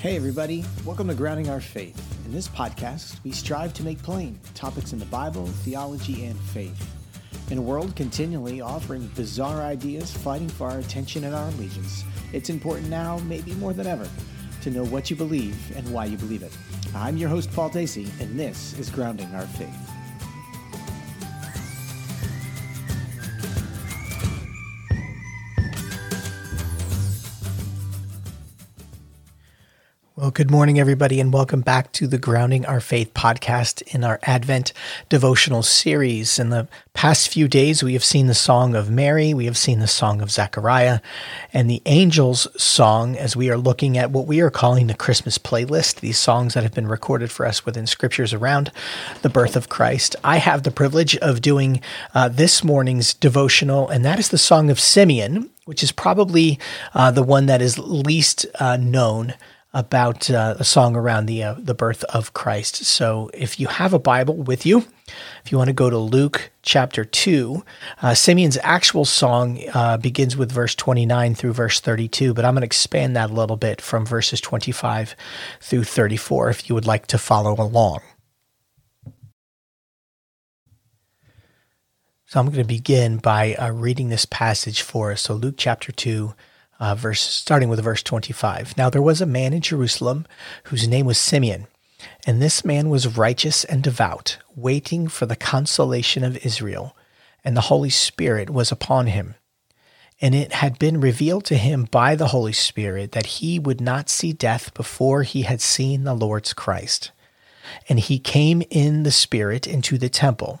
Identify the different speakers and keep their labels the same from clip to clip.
Speaker 1: Hey, everybody. Welcome to Grounding Our Faith. In this podcast, we strive to make plain topics in the Bible, theology, and faith. In a world continually offering bizarre ideas, fighting for our attention and our allegiance, it's important now, maybe more than ever, to know what you believe and why you believe it. I'm your host, Paul Dacey, and this is Grounding Our Faith. Well, good morning, everybody, and welcome back to the Grounding Our Faith podcast in our Advent devotional series. In the past few days, we have seen the song of Mary, we have seen the song of Zechariah, and the angels song as we are looking at what we are calling the Christmas playlist, these songs that have been recorded for us within scriptures around the birth of Christ. I have the privilege of doing uh, this morning's devotional, and that is the song of Simeon, which is probably uh, the one that is least uh, known about uh, a song around the uh, the birth of Christ. So if you have a Bible with you, if you want to go to Luke chapter 2, uh, Simeon's actual song uh, begins with verse 29 through verse 32, but I'm going to expand that a little bit from verses 25 through 34 if you would like to follow along. So I'm going to begin by uh, reading this passage for us. So Luke chapter 2, uh, verse starting with verse 25. Now there was a man in Jerusalem whose name was Simeon, and this man was righteous and devout, waiting for the consolation of Israel, and the Holy Spirit was upon him. And it had been revealed to him by the Holy Spirit that he would not see death before he had seen the Lord's Christ. And he came in the Spirit into the temple.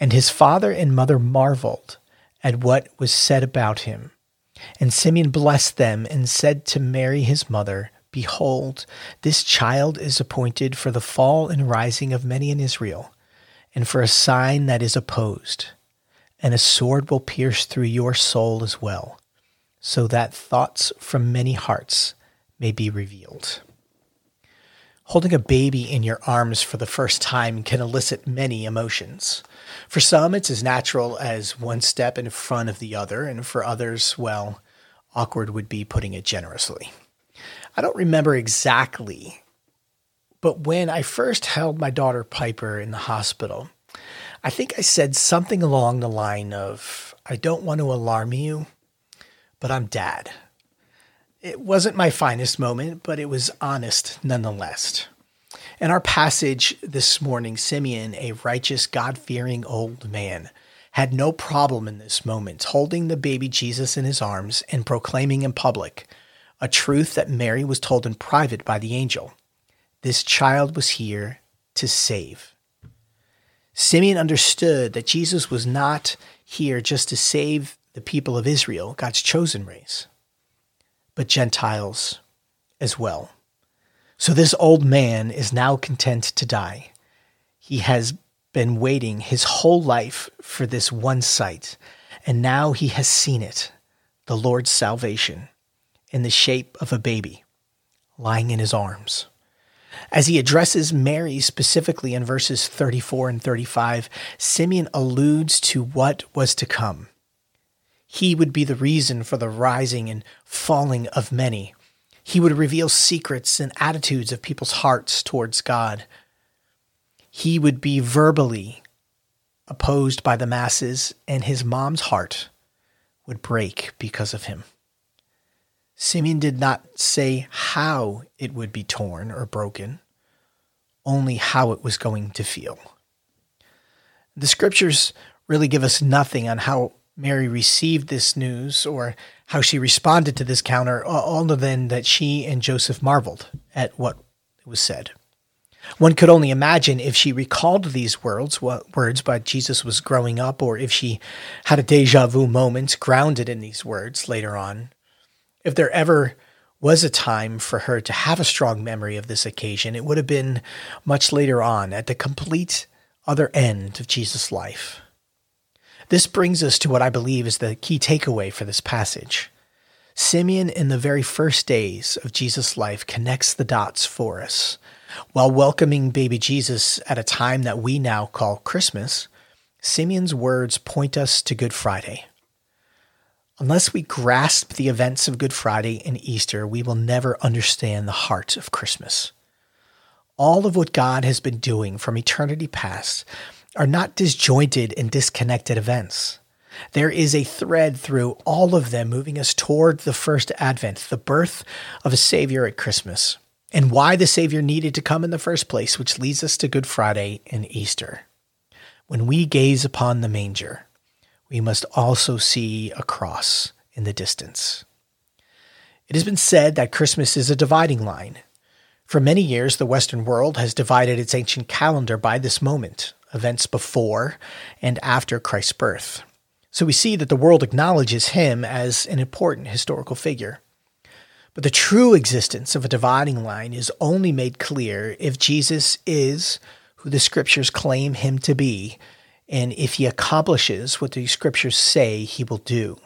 Speaker 1: And his father and mother marveled at what was said about him. And Simeon blessed them and said to Mary his mother, Behold, this child is appointed for the fall and rising of many in Israel, and for a sign that is opposed. And a sword will pierce through your soul as well, so that thoughts from many hearts may be revealed. Holding a baby in your arms for the first time can elicit many emotions. For some, it's as natural as one step in front of the other, and for others, well, awkward would be putting it generously. I don't remember exactly, but when I first held my daughter Piper in the hospital, I think I said something along the line of, I don't want to alarm you, but I'm dad. It wasn't my finest moment, but it was honest nonetheless. In our passage this morning, Simeon, a righteous, God fearing old man, had no problem in this moment holding the baby Jesus in his arms and proclaiming in public a truth that Mary was told in private by the angel. This child was here to save. Simeon understood that Jesus was not here just to save the people of Israel, God's chosen race but Gentiles as well. So this old man is now content to die. He has been waiting his whole life for this one sight, and now he has seen it the Lord's salvation in the shape of a baby lying in his arms. As he addresses Mary specifically in verses 34 and 35, Simeon alludes to what was to come. He would be the reason for the rising and falling of many. He would reveal secrets and attitudes of people's hearts towards God. He would be verbally opposed by the masses, and his mom's heart would break because of him. Simeon did not say how it would be torn or broken, only how it was going to feel. The scriptures really give us nothing on how Mary received this news or how she responded to this counter, all other than that she and Joseph marveled at what was said. One could only imagine if she recalled these words, words but Jesus was growing up, or if she had a deja vu moment grounded in these words later on. If there ever was a time for her to have a strong memory of this occasion. It would have been much later on at the complete other end of Jesus' life. This brings us to what I believe is the key takeaway for this passage. Simeon, in the very first days of Jesus' life, connects the dots for us. While welcoming baby Jesus at a time that we now call Christmas, Simeon's words point us to Good Friday. Unless we grasp the events of Good Friday and Easter, we will never understand the heart of Christmas. All of what God has been doing from eternity past are not disjointed and disconnected events. There is a thread through all of them moving us toward the first advent, the birth of a Savior at Christmas, and why the Savior needed to come in the first place, which leads us to Good Friday and Easter. When we gaze upon the manger, we must also see a cross in the distance. It has been said that Christmas is a dividing line. For many years, the Western world has divided its ancient calendar by this moment, events before and after Christ's birth. So we see that the world acknowledges him as an important historical figure. But the true existence of a dividing line is only made clear if Jesus is who the scriptures claim him to be and if he accomplishes what the scriptures say he will do.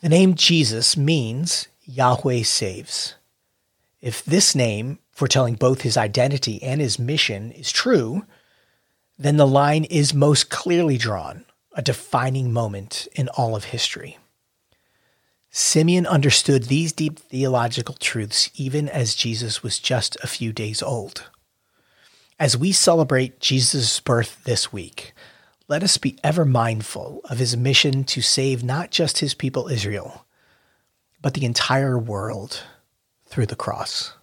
Speaker 1: The name Jesus means Yahweh saves. If this name, foretelling both his identity and his mission, is true, then the line is most clearly drawn, a defining moment in all of history. Simeon understood these deep theological truths even as Jesus was just a few days old. As we celebrate Jesus' birth this week, let us be ever mindful of his mission to save not just his people Israel, but the entire world through the cross.